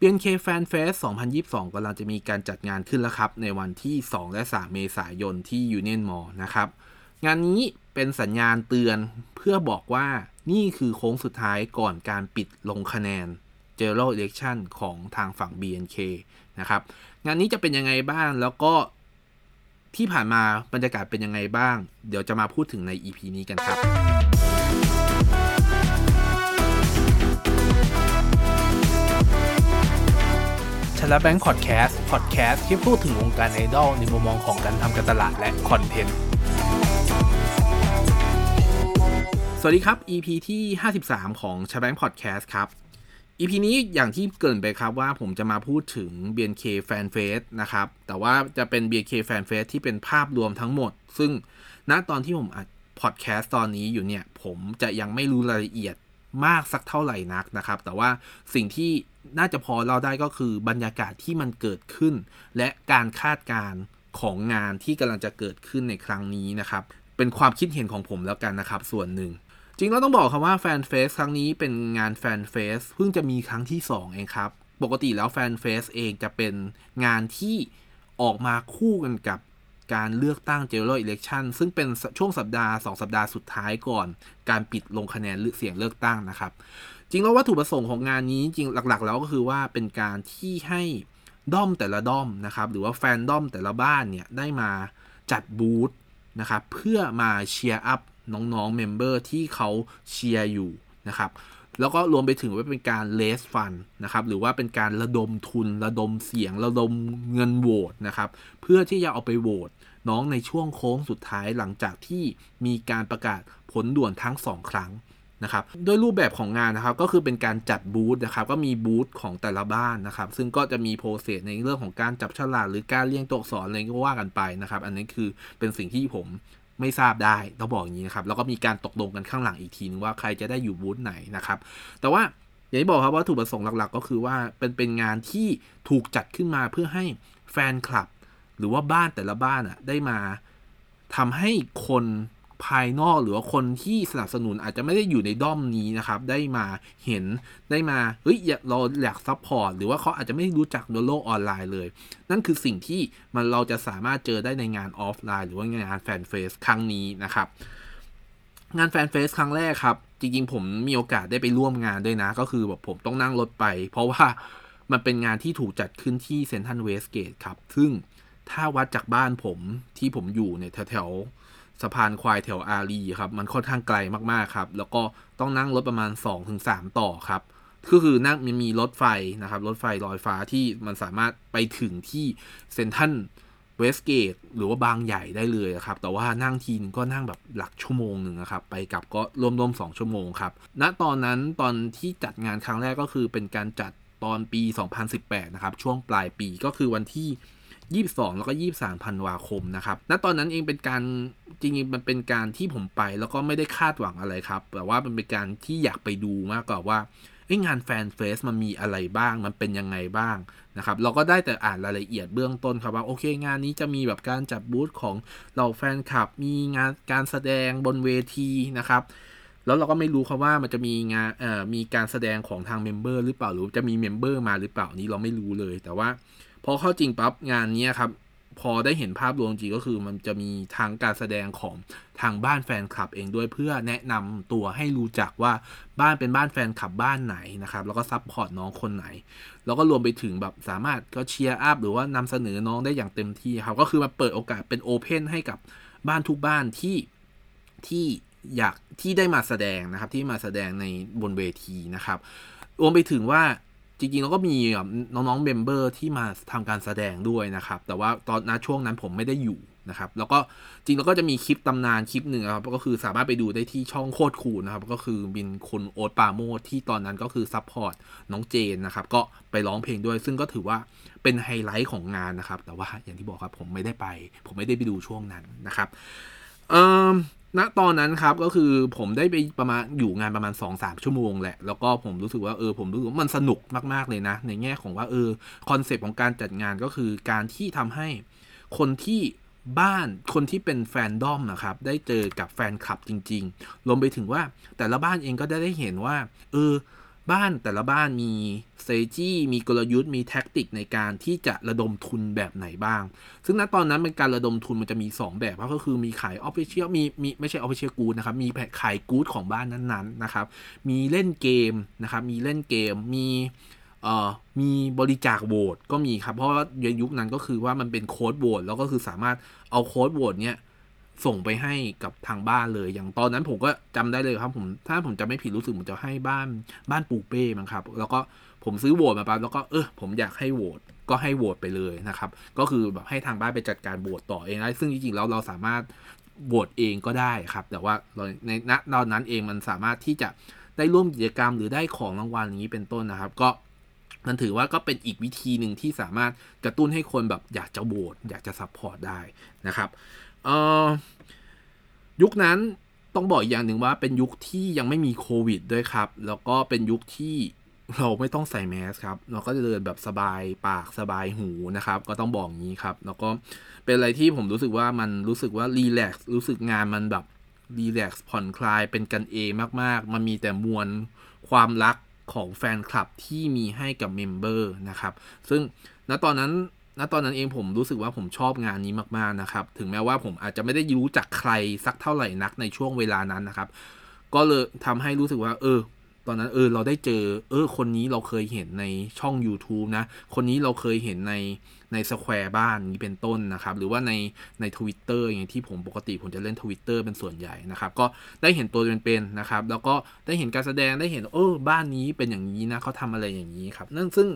BNK Fan Fest 2022กำลังจะมีการจัดงานขึ้นแล้วครับ ในวันที่ 2 และ 3 เมษายนที่ Union Mall นะครับ งานนี้เป็นสัญญาณเตือนเพื่อบอกว่านี่คือโค้งสุดท้ายก่อนการปิดลงคะแนน General Election ของทางฝั่ง BNK นะครับ งานนี้จะเป็นยังไงบ้างแล้วก็ที่ผ่านมาบรรยากาศเป็นยังไงบ้าง เดี๋ยวจะมาพูดถึงใน EP นี้กันครับ ชลแบงค์พอดแคสต์พอดแคสต์ที่พูดถึงวงการไอดอลในมุมมองของการทำการตลาดและคอนเทนต์ สวัสดีครับ EP ที่ 53 ของชลแบงค์พอดแคสต์ครับ EP นี้อย่างที่เกริ่นไปครับว่าผมจะมาพูดถึง BNK Fan Fest นะครับ แต่ว่าจะเป็น BNK Fan Fest ที่เป็นภาพรวมทั้งหมด ซึ่งณตอนที่ผมอัดพอดแคสต์ตอนนี้อยู่เนี่ย ผมจะยังไม่รู้รายละเอียดมากสักเท่าไหร่นักนะครับ แต่ว่าสิ่งที่ น่าจะพอเราได้ก็คือบรรยากาศที่มันเกิดขึ้น และการคาดการณ์ของงานที่กำลังจะเกิดขึ้นในครั้งนี้นะครับ เป็นความคิดเห็นของผมแล้วกันนะครับ ส่วนหนึ่ง จริงเราต้องบอกครับว่าแฟนเฟสครั้งนี้เป็นงานแฟนเฟสเพิ่งจะมีครั้งที่ 2 เองครับ ปกติแล้วแฟนเฟสเองจะเป็นงานที่ออกมาคู่กันกับการเลือกตั้ง General Election ซึ่งเป็นช่วงสัปดาห์ 2 สัปดาห์สุดท้ายก่อน การปิดลงคะแนนเสียงเลือกตั้งนะครับ จริงแล้ววัตถุประสงค์ของงานนี้จริงหลักๆ แล้วก็คือว่าเป็นการที่ให้ด้อมแต่ละด้อมนะครับ หรือว่าแฟนด้อมแต่ละบ้านเนี่ยได้มาจัดบูธนะครับ เพื่อมาเชียร์ up น้องๆ member ที่เขาเชียร์อยู่นะครับแล้วก็รวมไปถึงว่าเป็นการ raise fund นะครับ หรือว่าเป็นการระดมทุน ระดมเสียง ระดมเงินโหวตนะครับ เพื่อที่จะเอาไปโหวตน้องในช่วงโค้งสุดท้ายหลังจากที่มีการประกาศผลด่วนทั้ง 2 ครั้ง นะครับด้วยรูปแบบของงานนะครับก็คือเป็นการจัดบูธนะครับก็มีบูธของแต่ละบ้านนะครับซึ่งก็จะมีโปรเซสในเรื่องของการจับฉลากหรือการเรียงตัวอักษรอะไรก็ว่ากันไปนะครับ อันนี้คือเป็นสิ่งที่ผมไม่ทราบได้ต้องบอกอย่างนี้นะครับแล้วก็มีการตกลงกันข้างหลังอีกทีนึงว่าใครจะได้อยู่บูธไหนนะครับ แต่ว่าอย่างที่บอกครับว่าวัตถุประสงค์หลักๆ ก็คือว่าเป็นเป็นงานที่ถูกจัดขึ้นมาเพื่อให้แฟนคลับ หรือว่าบ้านแต่ละบ้านอะได้มาทำให้คน ภายนอกหรือว่าคนที่สนับสนุนอาจจะไม่ได้อยู่ในด้อมนี้นะครับ ได้มาเห็นได้มาเฮ้ยเราอยาก support หรือว่าเขาอาจจะไม่รู้จักโลกออนไลน์เลย นั่นคือสิ่งที่มันเราจะสามารถเจอได้ในงานออฟไลน์ หรือว่างาน Fan Fest ครั้งนี้นะครับงาน Fan Fest ครั้งแรกครับ จริงๆ ผมมีโอกาสได้ไปร่วมงานด้วยนะ ก็คือแบบผมต้องนั่งรถไป เพราะว่ามันเป็นงานที่ถูกจัดขึ้นที่ Central WestGate ครับ ซึ่งถ้าวัดจากบ้านผมที่ผมอยู่เนี่ยแถวๆ สะพานควายแถวอารีย์ครับมันค่อนข้างไกลมากๆครับ แล้วก็ต้องนั่งรถประมาณ 2-3 ต่อครับก็คือนั่งมันมีรถไฟนะครับ รถไฟลอยฟ้าที่มันสามารถไปถึงที่ Central WestGate หรือว่าบางใหญ่ได้เลยครับ แต่ว่านั่งทีนึงก็นั่งแบบหลักชั่วโมงหนึ่งนะครับ ไปกลับก็รวมๆ2ชั่วโมงครับณตอนนั้นตอนที่จัดงานครั้งแรกก็คือเป็นการจัดตอนปี 2018 นะครับ ช่วงปลายปีก็คือวันที่ 22 แล้วก็ 23ธันวาคมนะครับณตอนนั้นเองเป็นการจริงๆมันเป็นการที่ผมไปแล้วก็ไม่ได้คาดหวังอะไรครับ แต่ว่ามันเป็นการที่อยากไปดูมากกว่าว่าไอ้งานแฟนเฟสมันมีอะไรบ้าง มันเป็นยังไงบ้างนะครับ เราก็ได้แต่อ่านรายละเอียดเบื้องต้นครับว่าโอเคงานนี้จะมีแบบการจัดบูธของเราแฟนคลับ มีงานการแสดงบนเวทีนะครับ แล้วเราก็ไม่รู้ครับว่ามันจะมีงานเอ่อมีการแสดงของทาง member หรือเปล่าหรือจะมี member มาหรือเปล่านี้เราไม่รู้เลย แต่ว่า เอาเข้าจริงปั๊บงานนี้ครับ พอได้เห็นภาพรวมจริงก็คือมันจะมีทางการแสดงของทางบ้านแฟนคลับเองด้วยเพื่อแนะนำตัวให้รู้จักว่าบ้านเป็นบ้านแฟนคลับบ้านไหนนะครับ แล้วก็ support น้องคนไหน แล้วก็รวมไปถึงแบบสามารถก็เชียร์ up หรือว่านำเสนอน้องได้อย่างเต็มที่ครับก็คือมาเปิดโอกาสเป็น open ให้กับบ้านทุกบ้านที่ที่อยากที่ได้มาแสดงนะครับที่มาแสดงในบนเวทีนะครับ รวมไปถึงว่า จริงๆเราก็มีน้องๆ member ที่มาทำการแสดงด้วยนะครับ แต่ว่าตอนช่วงนั้นผมไม่ได้อยู่นะครับ แล้วก็จริงเราก็จะมีคลิปตำนานคลิปหนึ่งครับ ก็คือสามารถไปดูได้ที่ช่องโคตรคูลนะครับ ก็คือบินคุณโอ๊ต ปราโมทย์ที่ตอนนั้นก็คือ support น้องเจนนะครับ ก็ไปร้องเพลงด้วย ซึ่งก็ถือว่าเป็นไฮไลท์ของงานนะครับ แต่ว่าอย่างที่บอกครับผมไม่ได้ไป ผมไม่ได้ไปดูช่วงนั้นนะครับ เอ่อณตอนนั้นครับก็คือผมได้ไปประมาณอยู่งานประมาณ2-3ชั่วโมงแหละ แล้วก็ผมรู้สึกว่าเออผมรู้สึกว่ามันสนุกมากๆเลยนะ ในแง่ของว่าเออคอนเซปต์ของการจัดงานก็คือการที่ทำให้คนที่บ้านคนที่เป็นแฟนด้อมนะครับ ได้เจอกับแฟนคลับจริง ๆ รวมไปถึงว่าแต่ละบ้านเองก็ได้ได้เห็นว่า เออ บ้านแต่ละบ้านมีเซจี้มีกลยุทธ์มี tactic ในการที่จะระดมทุนแบบไหนบ้าง ซึ่งณตอนนั้นเป็นการระดมทุนมันจะมี 2 แบบก็คือมีขาย official มีมีไม่ใช่ official goods นะครับ มีขายกูดของบ้านนั้นๆนะครับ มีเล่นเกมนะครับ มีเล่นเกมมีเอ่อมีบริจาคโหวตก็มีครับ เพราะว่ายุคนั้นก็คือว่ามันเป็นโค้ดโหวตแล้วก็คือสามารถเอาโค้ดโหวตเนี้ย ส่งไปให้กับทางบ้านเลย อย่างตอนนั้นผมก็จำได้เลยครับผมถ้าผมจะไม่ผิดรู้สึกผมจะให้บ้านบ้านปูเป้มั้งครับ แล้วก็ผมซื้อโหวตมาปั๊บแล้วก็เออผมอยากให้โหวตก็ให้โหวตไปเลยนะครับ ก็คือแบบให้ทางบ้านไปจัดการโหวตต่อเองได้ซึ่งจริงๆแล้วเราสามารถโหวตเองก็ได้ครับ แต่ว่าในณตอนนั้นเองมันสามารถที่จะได้ร่วมกิจกรรมหรือได้ของรางวัลอย่างนี้เป็นต้นนะครับ ก็มันถือว่าก็เป็นอีกวิธีหนึ่งที่สามารถกระตุ้นให้คนแบบอยากจะโหวตอยากจะ support ได้นะครับ เออยุคนั้นต้องบอกอย่างหนึ่งว่าเป็นยุคที่ยังไม่มีโควิดด้วยครับ แล้วก็เป็นยุคที่เราไม่ต้องใส่แมสครับ เราก็จะเดินแบบสบายปากสบายหูนะครับ ก็ต้องบอกงี้ครับ แล้วก็เป็นอะไรที่ผมรู้สึกว่ามันรู้สึกว่า relax รู้สึกงานมันแบบ relax ผ่อนคลายเป็นกันเองมาก ๆ มันมีแต่มวลความรักของแฟนคลับที่มีให้กับ member นะครับ ซึ่งณตอนนั้น ณตอนนั้นเองผมรู้สึกว่าผมชอบงานนี้มากๆนะครับ ถึงแม้ว่าผมอาจจะไม่ได้รู้จักใครสักเท่าไหร่นักในช่วงเวลานั้นนะครับ ก็เลยทำให้รู้สึกว่า เออ ตอนนั้นเออ เราได้เจอ เออ คนนี้เราเคยเห็นในช่อง YouTube นะ คนนี้เราเคยเห็นใน ใน square บ้านนี้เป็นต้นนะครับ หรือว่าในในทวิตเตอร์อย่างที่ผมปกติผมจะเล่นทวิตเตอร์เป็นส่วนใหญ่นะครับ ก็ได้เห็นตัวเป็นๆนะครับ แล้วก็ได้เห็นการแสดงได้เห็นเออบ้านนี้เป็นอย่างนี้นะเขาทำอะไรอย่างนี้ครับนั่นซึ่ง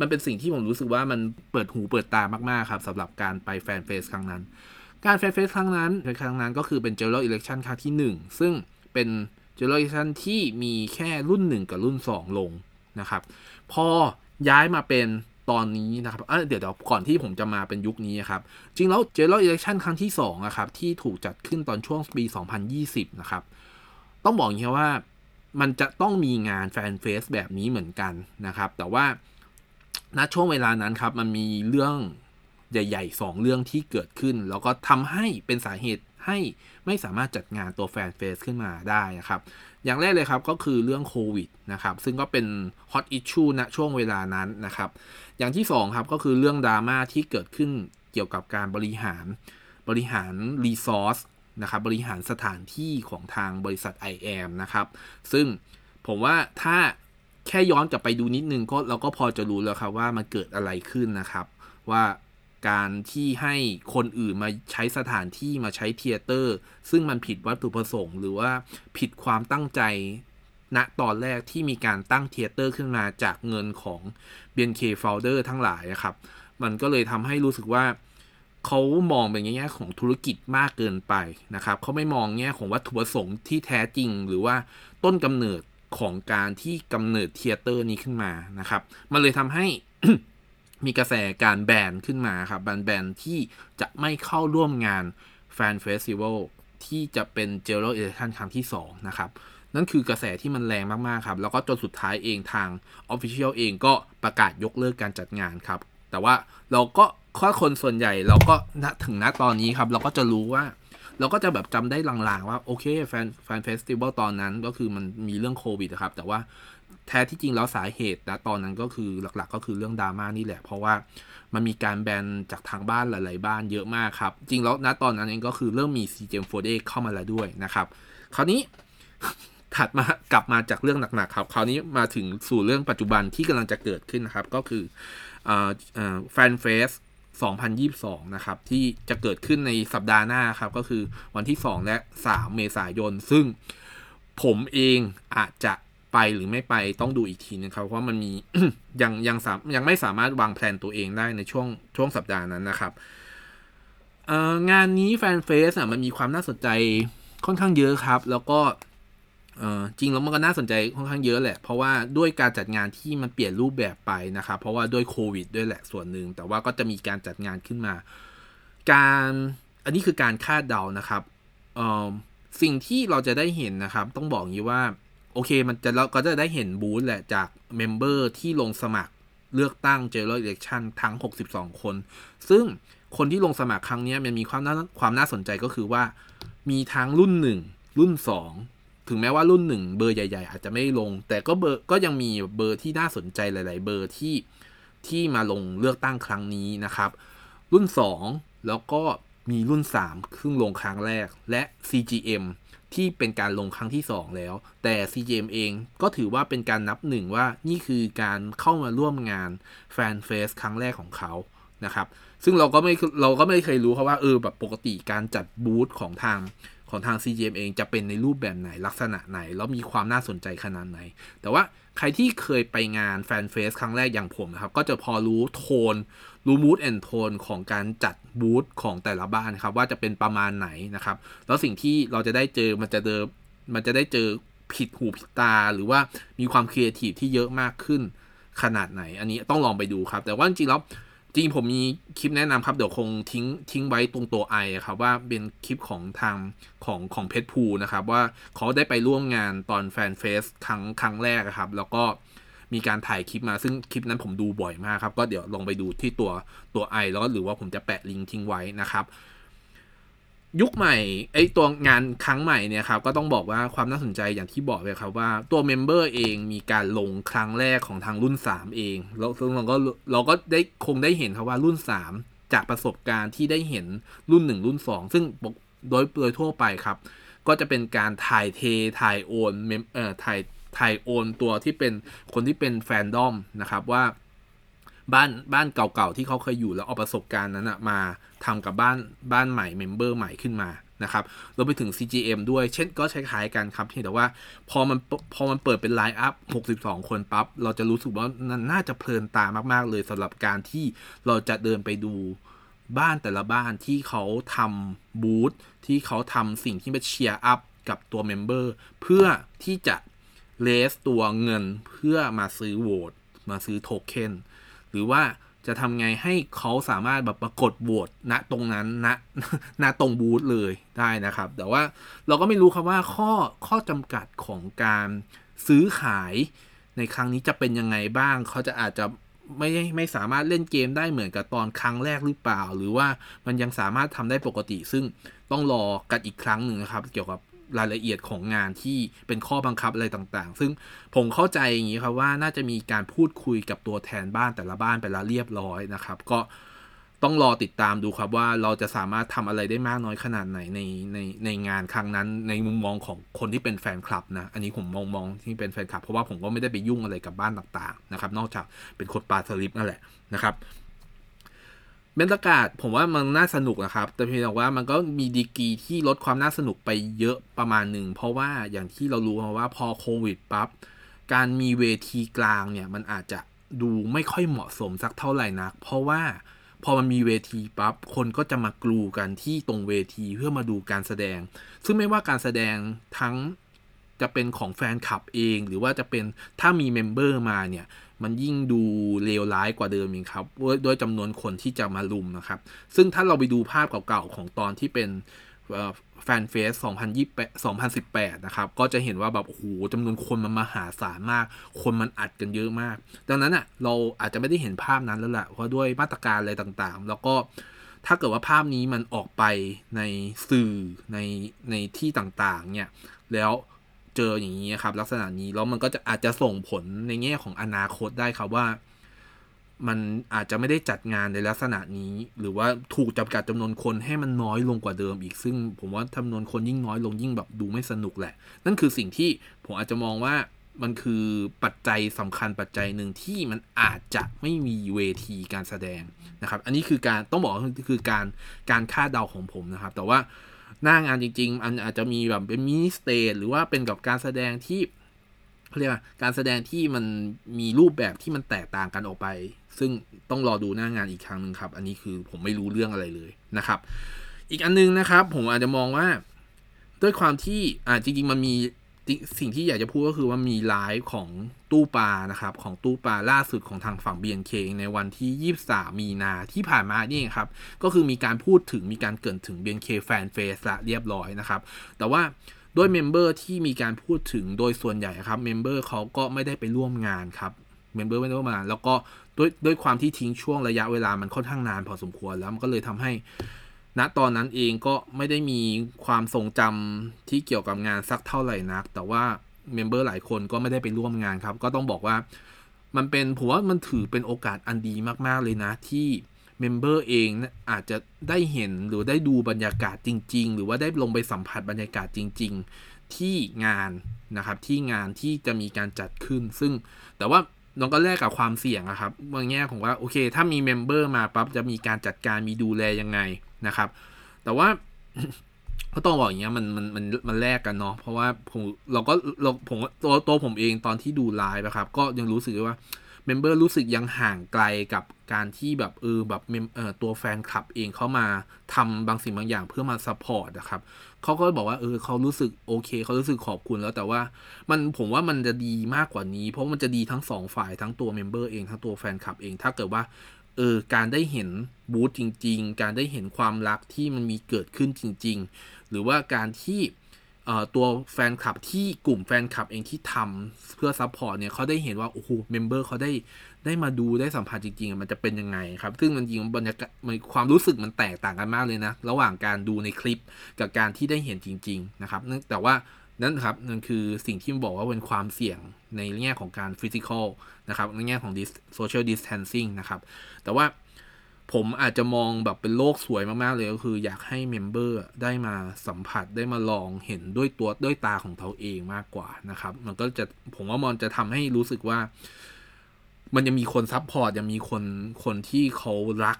มันเป็นสิ่งที่ผมรู้สึกว่ามันเปิดหูเปิดตามากๆครับสำหรับการไป FanFest ครั้งนั้น การ FanFest ครั้งนั้นครั้งนั้นก็คือเป็น General Election ครั้งที่ 1 ซึ่งเป็น General Election ที่มีแค่รุ่น 1 กับรุ่น 2 ลงนะครับ พอย้ายมาเป็น ตอนนี้นะครับเดี๋ยวเดี๋ยวก่อนที่ผมจะมาเป็นยุคนี้ครับ จริงแล้ว General Election ครั้งที่2นะครับที่ถูกจัดขึ้นตอนช่วงปี 2020 นะครับ ต้องบอกอย่างนี้ว่ามันจะต้องมีงานแฟนเฟสแบบนี้เหมือนกันนะครับ แต่ว่าณช่วงเวลานั้นครับมันมีเรื่องใหญ่ๆสองเรื่องที่เกิดขึ้น แล้วก็ทำให้เป็นสาเหตุให้ไม่สามารถจัดงานตัวแฟนเฟสขึ้นมาได้นะครับ อย่างแรกเลยครับก็คือเรื่องโควิดนะครับซึ่งก็เป็นฮอตอิชชูณช่วงเวลานั้นนะครับอย่างที่2ครับก็คือเรื่องดราม่าที่เกิดขึ้นเกี่ยวกับการบริหารบริหารresource นะครับบริหารสถานที่ของทางบริษัท i อแอมนะครับซึ่งผมว่าถ้าแค่ย้อนกลับไปดูนิดนึงก็เราก็พอจะรู้แล้วครับว่ามันเกิดอะไรขึ้นนะครับ ว่า การที่ให้คนอื่นมาใช้สถานที่มาใช้ theater ซึ่งมันผิดวัตถุประสงค์ หรือว่าผิดความตั้งใจณตอนแรกที่มีการตั้ง theater ขึ้นมาจากเงินของ BNK Founder ทั้งหลายครับ มันก็เลยทำให้รู้สึกว่าเขามองเป็นแง่ของธุรกิจมากเกินไปนะครับเขาไม่มองแง่ของวัตถุประสงค์ที่แท้จริง หรือว่าต้นกำเนิดของการที่กำเนิด theater นี้ขึ้นมานะครับ มันเลยทำให้ มีกระแสการแบนขึ้นมาครับแบนแบนที่จะไม่เข้าร่วมงาน Fan Festival ที่จะเป็น General Election ครั้งที่ 2 นะครับ นั่นคือกระแสที่มันแรงมาก ๆ ครับ แล้วก็จนสุดท้ายเองทาง Official เองก็ประกาศยกเลิกการจัดงานครับ แต่ว่าเราก็ข้อคนส่วนใหญ่เราก็ณถึงณตอนนี้ครับ เราก็จะรู้ว่า เราก็จะแบบจำได้ลางๆ ว่า โอเค Fan Fan Festival ตอนนั้นก็คือมันมีเรื่องโควิดครับ แต่ว่า แท้ที่จริงแล้วสาเหตุนะตอนนั้นก็คือหลักๆ ก็คือเรื่องดราม่านี่แหละ เพราะว่ามันมีการแบนจากทางบ้านหลาย ๆ บ้านเยอะมากครับ จริงแล้วนะตอนนั้นเองก็คือเริ่มมี CGM48 เข้ามาแล้วด้วยนะครับ คราวนี้ถัดมากลับมาจากเรื่องหนักๆครับ คราวนี้มาถึงสู่เรื่องปัจจุบันที่กำลังจะเกิดขึ้นนะครับ ก็คือแฟนเฟส2022 นะครับ ที่จะเกิดขึ้นในสัปดาห์หน้าครับ ก็คือวันที่ 2 และ 3 เมษายน ซึ่งผมเองอาจจะ ไปหรือไม่ไปต้องดูอีกทีนะครับเพราะมันมียังยังยังไม่สามารถวางแผนตัวเองได้ในช่วงช่วงสัปดาห์นั้นนะครับงานนี้ FanFest อะมันมีความน่าสนใจค่อนข้างเยอะครับ แล้วก็จริงแล้วมันก็น่าสนใจค่อนข้างเยอะแหละ เพราะว่าด้วยการจัดงานที่มันเปลี่ยนรูปแบบไปนะครับ เพราะว่าด้วยโควิดด้วยแหละส่วนหนึ่ง แต่ว่าก็จะมีการจัดงานขึ้นมา การอันนี้คือการคาดเดานะครับสิ่งที่เราจะได้เห็นนะครับ ต้องบอกอย่างนี้ว่า โอเค มันจะเราก็จะได้เห็นบูธแหละจาก member ที่ลงสมัครเลือกตั้ง General Election ทั้ง 62 คน ซึ่งคนที่ลงสมัครครั้งนี้มันมีความน่าความน่าสนใจก็คือว่า มีทั้งรุ่น 1 รุ่น 2 ถึงแม้ว่ารุ่นหนึ่งเบอร์ใหญ่ๆ อาจจะไม่ลง แต่ก็เบอร์ก็ยังมีเบอร์ที่น่าสนใจหลาย ๆ เบอร์ที่ที่มาลงเลือกตั้งครั้งนี้นะครับ รุ่น 2 แล้วก็มีรุ่น 3 ซึ่งลงครั้งแรกและ CGM ที่เป็นการลงครั้งที่ 2 แล้ว แต่ CGM เองก็ถือว่าเป็นการนับหนึ่งว่านี่คือการเข้ามาร่วมงานFanFest ครั้งแรกของเขานะครับ ซึ่งเราก็ไม่เราก็ไม่เคยรู้ครับว่าเออแบบปกติการจัดบูธของทางของทาง CGM เองจะเป็นในรูปแบบไหนลักษณะไหน แล้วมีความน่าสนใจขนาดไหน แต่ว่าใครที่เคยไปงาน FanFest ครั้งแรกอย่างผมนะครับ ก็จะพอรู้โทน รู้ mood and tone ของการจัด บูธของแต่ละบ้านครับว่าจะเป็นประมาณไหนนะครับ แล้วสิ่งที่เราจะได้เจอมันจะเจอมันจะได้เจอผิดหูผิดตา หรือว่ามีความครีเอทีฟที่เยอะมากขึ้นขนาดไหน อันนี้ต้องลองไปดูครับ แต่ว่าจริงๆแล้วจริงผมมีคลิปแนะนำครับ เดี๋ยวคงทิ้งทิ้งไว้ตรงตัว i ครับ ว่าเป็นคลิปของทางของของเพชรพูนะครับ ว่าเขาได้ไปร่วมงานตอน FanFest ครั้งครั้งแรกครับ แล้วก็ มีการถ่ายคลิปมาซึ่งคลิปนั้นผมดูบ่อยมากครับ ก็เดี๋ยวลองไปดูที่ตัวตัว i แล้วก็หรือว่าผมจะแปะลิงก์ทิ้งไว้นะครับ ยุคใหม่ไอตัวงานครั้งใหม่เนี่ยครับก็ต้องบอกว่าความน่าสนใจอย่างที่บอกเลยครับว่าตัว member เองมีการลงครั้งแรกของทางรุ่น 3 เองแล้วซึ่งเราก็เราก็ได้คงได้เห็นครับว่ารุ่น 3 จากประสบการณ์ที่ได้เห็นรุ่น 1 รุ่น 2 ซึ่งโดยโดยทั่วไปครับ ก็จะเป็นการถ่ายเทถ่ายโอนเมมเอ่อถ่าย ถ่ายโอนตัวที่เป็นคนที่เป็นแฟนดอมนะครับว่าบ้านบ้านเก่าๆที่เขาเคยอยู่แล้วเอาประสบการณ์นั้นนะมาทำกับบ้านบ้านใหม่เมมเบอร์ใหม่ขึ้นมานะครับรวมไปถึง CGM ด้วย เช่นก็ใช้คล้ายกันครับที่แต่ว่าพอมันพอมันเปิดเป็น line up 62 คนปั๊บ เราจะรู้สึกว่ามันน่าจะเพลินตามาก ๆ เลยสำหรับการที่เราจะเดินไปดูบ้านแต่ละบ้านที่เขาทำบูธที่เขาทำสิ่งที่เป็น cheer up กับตัว member เพื่อที่จะ raise ตัวเงินเพื่อมาซื้อโหวตมาซื้อโทเค็นหรือว่าจะทำไงให้เขาสามารถแบบปรากฏโหวตณตรงนั้นณณตรงบูธเลยได้นะครับ แต่ว่าเราก็ไม่รู้ครับว่าข้อข้อจำกัดของการซื้อขายในครั้งนี้จะเป็นยังไงบ้าง เขาจะอาจจะไม่ไม่สามารถเล่นเกมได้เหมือนกับตอนครั้งแรกหรือเปล่า หรือว่ามันยังสามารถทำได้ปกติ ซึ่งต้องรอกันอีกครั้งหนึ่งนะครับ เกี่ยวกับ รายละเอียดของงานที่เป็นข้อบังคับอะไรต่างๆ ซึ่งผมเข้าใจอย่างนี้ครับว่าน่าจะมีการพูดคุยกับตัวแทนบ้านแต่ละบ้านไปแล้วเรียบร้อยนะครับ ก็ต้องรอติดตามดูครับว่าเราจะสามารถทำอะไรได้มากน้อยขนาดไหนในในในงานครั้งนั้น ในมุมมองของคนที่เป็นแฟนคลับนะ อันนี้ผมมองมองที่เป็นแฟนคลับ เพราะว่าผมก็ไม่ได้ไปยุ่งอะไรกับบ้านต่างๆนะครับ นอกจากเป็นคนปาสลิปนั่นแหละนะครับ บรรยากาศผมว่ามันน่าสนุกนะครับ แต่เพียงแต่ว่ามันก็มีดีกีที่ลดความน่าสนุกไปเยอะประมาณหนึ่ง เพราะว่าอย่างที่เรารู้มาว่าพอโควิดปับ๊บการมีเวทีกลางเนี่ยมันอาจจะดูไม่ค่อยเหมาะสมสักเท่าไหร่นัก เพราะว่าพอมันมีเวทีปั๊บคนก็จะมากรูกันที่ตรงเวทีเพื่อมาดูการแสดง ซึ่งไม่ว่าการแสดงทั้งจะเป็นของแฟนคลับเอง หรือว่าจะเป็นถ้ามี member มาเนี่ย มันยิ่งดูเลวร้ายกว่าเดิมอีกครับด้วยจำนวนคนที่จะมารุมนะครับ ซึ่งถ้าเราไปดูภาพเก่าๆของตอนที่เป็น FanFest 2018 นะครับ ก็จะเห็นว่าแบบ โอ้โหจำนวนคนมันมหาศาลมาก คนมันอัดกันเยอะมาก ดังนั้นอะ เราอาจจะไม่ได้เห็นภาพนั้นแล้วแหละเพราะด้วยมาตรการอะไรต่างๆ แล้วก็ถ้าเกิดว่าภาพนี้มันออกไปในสื่อในในที่ต่างๆ เนี่ย แล้ว เจออย่างนี้ครับ ลักษณะนี้แล้วมันก็จะอาจจะส่งผลในแง่ของอนาคตได้ครับว่า มันอาจจะไม่ได้จัดงานในลักษณะนี้ หรือว่าถูกจำกัดจำนวนคนให้มันน้อยลงกว่าเดิมอีก ซึ่งผมว่าจำนวนคนยิ่งน้อยลงยิ่งแบบดูไม่สนุกแหละ นั่นคือสิ่งที่ผมอาจจะมองว่ามันคือปัจจัยสำคัญปัจจัยหนึ่งที่มันอาจจะไม่มีเวทีการแสดงนะครับ อันนี้คือการต้องบอกคือการการคาดเดาของผมนะครับ แต่ว่า หน้างานจริง ๆ อันอาจจะมีแบบเป็น mini stage หรือว่าเป็นกับการแสดงที่เรียกว่าการแสดงที่มันมีรูปแบบที่มันแตกต่างกันออกไป ซึ่งต้องรอดูหน้างานอีกครั้งหนึ่งครับ อันนี้คือผมไม่รู้เรื่องอะไรเลยนะครับ อีกอันนึงนะครับ ผมอาจจะมองว่า ด้วยความที่อ่าจริง ๆ มันมี สิ่งที่อยากจะพูดก็คือว่ามีไลฟ์ของตู้ปลานะครับ ของตู้ปลาล่าสุดของทางฝั่ง BNK ในวันที่ 23 มีนาที่ผ่านมานี่ครับ ก็คือมีการพูดถึงมีการเกิดถึง BNK Fan Face ละเรียบร้อยนะครับ แต่ว่าด้วยเมมเบอร์ที่มีการพูดถึงโดยส่วนใหญ่ครับเมมเบอร์เขาก็ไม่ได้ไปร่วมงานครับเมมเบอร์ไม่ได้ร่วมงาน แล้วก็ด้วยด้วยความที่ทิ้งช่วงระยะเวลามันค่อนข้างนานพอสมควรแล้วมันก็เลยทำให้ ณตอนนั้นเองก็ไม่ได้มีความทรงจำที่เกี่ยวกับงานสักเท่าไหร่นัก แต่ว่าเมมเบอร์หลายคนก็ไม่ได้ไปร่วมงานครับ ก็ต้องบอกว่ามันเป็นผมว่ามันถือเป็นโอกาสอันดีมาก ๆ เลยนะ ที่เมมเบอร์เองอาจจะได้เห็นหรือได้ดูบรรยากาศจริง ๆ หรือว่าได้ลงไปสัมผัสบรรยากาศจริง ๆ ที่งานนะครับที่งานที่จะมีการจัดขึ้น ซึ่งแต่ว่า น้องก็แลกกับความเสี่ยงอะครับบางแง่ของว่าโอเค ถ้ามีเมมเบอร์มาปั๊บจะมีการจัดการมีดูแลยังไงนะครับ แต่ว่าก็ต้องบอกอย่างเงี้ยมันมันมันมันแลกกันเนาะเพราะว่าผมเราก็เราผมตัวตัวผมเองตอนที่ดูไลฟ์นะครับ ก็ยังรู้สึกว่าเมมเบอร์รู้สึกยังห่างไกลกับการที่แบบเออแบบเออตัวแฟนคลับเองเขามาทำบางสิ่งบางอย่างเพื่อมา support นะครับ เขาก็บอกว่าเออเขารู้สึกโอเคเขารู้สึกขอบคุณแล้วแต่ว่ามันผมว่ามันจะดีมากกว่านี้ เพราะมันจะดีทั้งสองฝ่ายทั้งตัวเมมเบอร์เองทั้งตัวแฟนคลับเอง ถ้าเกิดว่าเออการได้เห็นบูธจริง ๆ การได้เห็นความรักที่มันมีเกิดขึ้นจริง ๆ หรือว่าการที่ ตัวแฟนคลับที่กลุ่มแฟนคลับเองที่ทำเพื่อ support เนี่ยเขาได้เห็นว่า โอ้โหเมมเบอร์เขาได้ได้มาดูได้สัมผัสจริงๆ มันจะเป็นยังไงครับ ซึ่งมันจริงบรรยากาศความรู้สึกมันแตกต่างกันมากเลยนะ ระหว่างการดูในคลิปกับการที่ได้เห็นจริง ๆ นะครับแต่ว่านั่นครับนั่นคือสิ่งที่บอกว่าเป็นความเสี่ยงในแง่ของการ physical นะครับในแง่ของ social distancing นะครับแต่ว่า ผมอาจจะมองแบบเป็นโลกสวยมาก ๆ เลยก็คือ อยากให้เมมเบอร์ได้มาสัมผัสได้มาลองเห็นด้วยตัวด้วยตาของเขาเองมากกว่านะครับ มันก็จะผมว่ามันจะทำให้รู้สึกว่า มันยังมีคน support ยังมีคนคนที่เขารัก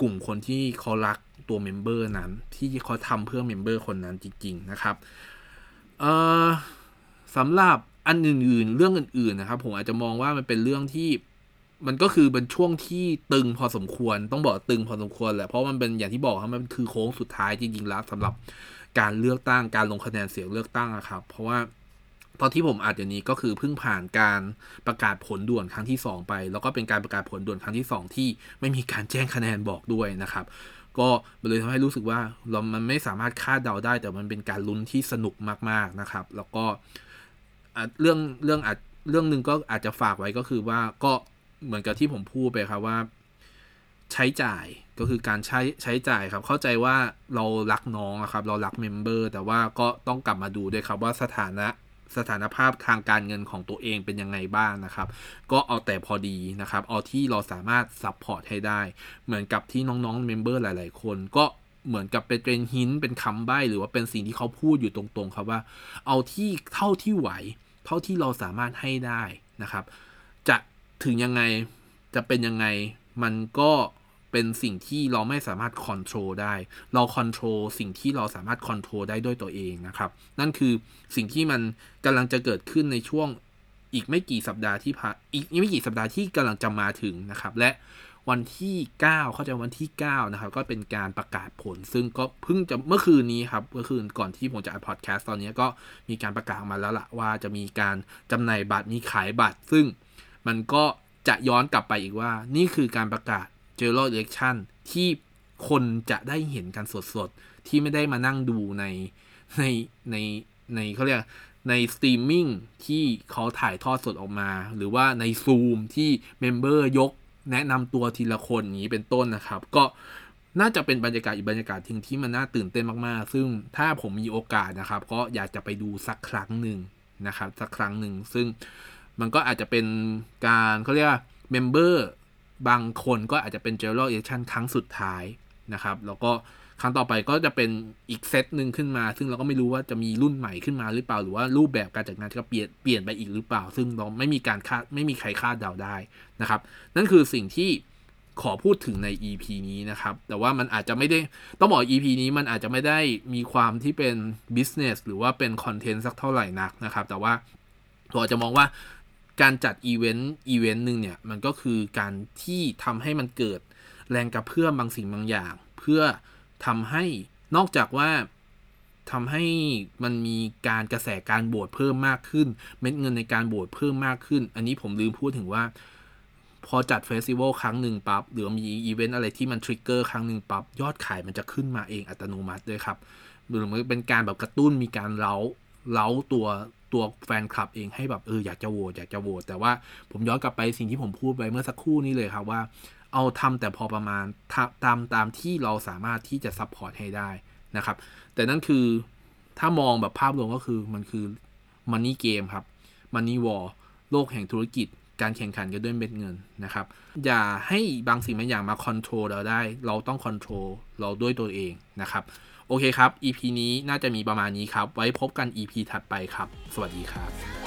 กลุ่มคนที่เขารักตัวเมมเบอร์นั้น ที่เขาทำเพื่อเมมเบอร์คนนั้นจริง ๆ นะครับเอ่อสำหรับอันอื่น ๆ เรื่องอื่น ๆ นะครับ ผมอาจจะมองว่ามันเป็นเรื่องที่ มันก็คือเป็นช่วงที่ตึงพอสมควร ต้องบอกตึงพอสมควรแหละเพราะมันเป็นอย่างที่บอกครับมันคือโค้งสุดท้ายจริงๆแล้วสำหรับการเลือกตั้งการลงคะแนนเสียงเลือกตั้งนะครับ เพราะว่าตอนที่ผมอ่านอย่างนี้ก็คือเพิ่งผ่านการประกาศผลด่วนครั้งที่ 2 ไป แล้วก็เป็นการประกาศผลด่วนครั้งที่ 2 ที่ไม่มีการแจ้งคะแนนบอกด้วยนะครับ ก็เลยทำให้รู้สึกว่าเรามันไม่สามารถคาดเดาได้ แต่มันเป็นการลุ้นที่สนุกมากๆนะครับ แล้วก็เรื่องเรื่องอาจเรื่องหนึ่งก็อาจจะฝากไว้ก็คือว่าก็ เหมือนกับที่ผมพูดไปครับว่า ใช้จ่ายก็คือการใช้ใช้จ่ายครับ เข้าใจว่าเรารักน้องครับ เรารักเมมเบอร์แต่ว่าก็ต้องกลับมาดูด้วยครับว่าสถานะสถานภาพทางการเงินของตัวเองเป็นยังไงบ้างนะครับ ก็เอาแต่พอดีนะครับ เอาที่เราสามารถ support ให้ได้ เหมือนกับที่น้องๆเมมเบอร์หลาย ๆ คนก็เหมือนกับเป็นเทรน hint เป็นคำใบ้หรือว่าเป็นสิ่งที่เขาพูดอยู่ตรงๆ ครับว่า เอาที่เท่าที่ไหว เท่าที่เราสามารถให้ได้นะครับ จะ ถึงยังไงจะเป็นยังไงมันก็เป็นสิ่งที่เราไม่สามารถ control ได้ เรา control สิ่งที่เราสามารถ control ได้ด้วยตัวเองนะครับ นั่นคือสิ่งที่มันกำลังจะเกิดขึ้นในช่วงอีกไม่กี่สัปดาห์ที่ผ่านอีกไม่กี่สัปดาห์ที่กำลังจะมาถึงนะครับ และวันที่ 9 เข้าใจวันที่ 9 นะครับ ก็เป็นการประกาศผล ซึ่งก็เพิ่งจะเมื่อคืนนี้ครับเมื่อคืนก่อนที่ผมจะอัดพอดแคสต์ตอนนี้ก็มีการประกาศมาแล้วละว่าจะมีการจำหน่ายบัตรมีขายบัตร ซึ่ง มันก็จะย้อนกลับไปอีกว่า นี่คือการประกาศ General Election ที่คนจะได้เห็นกันสดๆ ที่ไม่ได้มานั่งดูในในในในเขาเรียกในสตรีมมิ่งที่เขาถ่ายทอดสดออกมา หรือว่าในซูมที่เมมเบอร์ยกแนะนำตัวทีละคนนี้เป็นต้นนะครับ ก็น่าจะเป็นบรรยากาศอีกบรรยากาศหนึ่งที่มันน่าตื่นเต้นมากๆ ซึ่งถ้าผมมีโอกาสนะครับ ก็อยากจะไปดูสักครั้งหนึ่งนะครับ สักครั้งหนึ่งซึ่ง มันก็อาจจะเป็นการเขาเรียกว่าเมมเบอร์บางคนก็อาจจะเป็น General Election ครั้งสุดท้ายนะครับ แล้วก็ครั้งต่อไปก็จะเป็นอีกเซตหนึ่งขึ้นมา ซึ่งเราก็ไม่รู้ว่าจะมีรุ่นใหม่ขึ้นมาหรือเปล่า หรือว่ารูปแบบการจัดงานจะเปลี่ยนเปลี่ยนไปอีกหรือเปล่า ซึ่งเราไม่มีการคาดไม่มีใครคาดเดาได้นะครับ นั่นคือสิ่งที่ขอพูดถึงใน EP นี้นะครับ แต่ว่ามันอาจจะไม่ได้ ต้องบอก EP นี้มันอาจจะไม่ได้มีความที่เป็น business หรือว่าเป็นคอนเทนต์สักเท่าไหร่นักนะครับ แต่ว่าเราจะมองว่า การจัดอีเวนต์อีเวนต์หนึ่งเนี่ย มันก็คือการที่ทำให้มันเกิดแรงกระเพื่อมบางสิ่งบางอย่าง เพื่อทำให้นอกจากว่าทำให้มันมีการกระแสการโหวตเพิ่มมากขึ้น เม็ดเงินในการโหวตเพิ่มมากขึ้น อันนี้ผมลืมพูดถึงว่า พอจัด festival ครั้งหนึ่งปั๊บหรือมีอีเวนต์อะไรที่มัน trigger ครั้งหนึ่งปั๊บยอดขายมันจะขึ้นมาเองอัตโนมัติด้วยครับหรือมันเป็นการแบบกระตุ้นมีการเล้า เล้าตัวตัวแฟนคลับเองให้แบบเอออยากจะโหวตอยากจะโหวตแต่ว่าผมย้อนกลับไปสิ่งที่ผมพูดไปเมื่อสักครู่นี้เลยครับว่า เอาทำแต่พอประมาณตามตามที่เราสามารถที่จะ support ให้ได้นะครับ แต่นั่นคือถ้ามองแบบภาพรวมก็คือมันคือ money game ครับ money war โลกแห่งธุรกิจการแข่งขันกันด้วยเม็ดเงินนะครับ อย่าให้บางสิ่งบางอย่างมา control เราได้ เราต้องคอนโทรลเราด้วยตัวเองนะครับ โอเคครับ EP นี้น่าจะมีประมาณนี้ครับ ไว้พบกัน EP ถัดไปครับ สวัสดีครับ